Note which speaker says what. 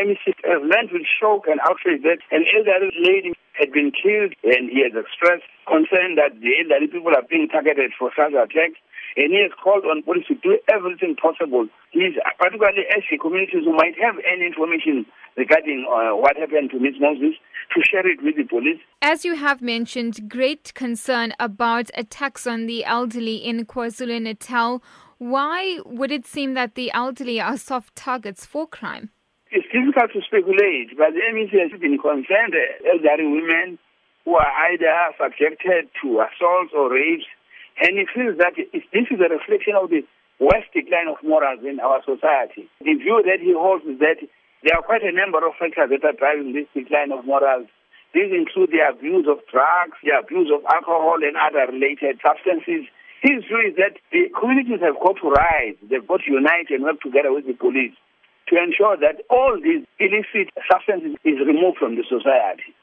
Speaker 1: MEC has learned with shock and outrage that an elderly lady had been killed and he has expressed concern that the elderly people are being targeted for such attacks. And he has called on police to do everything possible. He's particularly asking communities who might have any information regarding uh, what happened to Ms. Moses to share it with the police.
Speaker 2: As you have mentioned, great concern about attacks on the elderly in KwaZulu Natal. Why would it seem that the elderly are soft targets for crime?
Speaker 1: It's difficult to speculate, but the MEC has been concerned elderly women who are either subjected to assaults or rapes, and he feels that this is a reflection of the worst decline of morals in our society. The view that he holds is that there are quite a number of factors that are driving this decline of morals. These include the abuse of drugs, the abuse of alcohol and other related substances, his view is that the communities have got to rise, they've got to unite and work together with the police to ensure that all these illicit substances is removed from the society.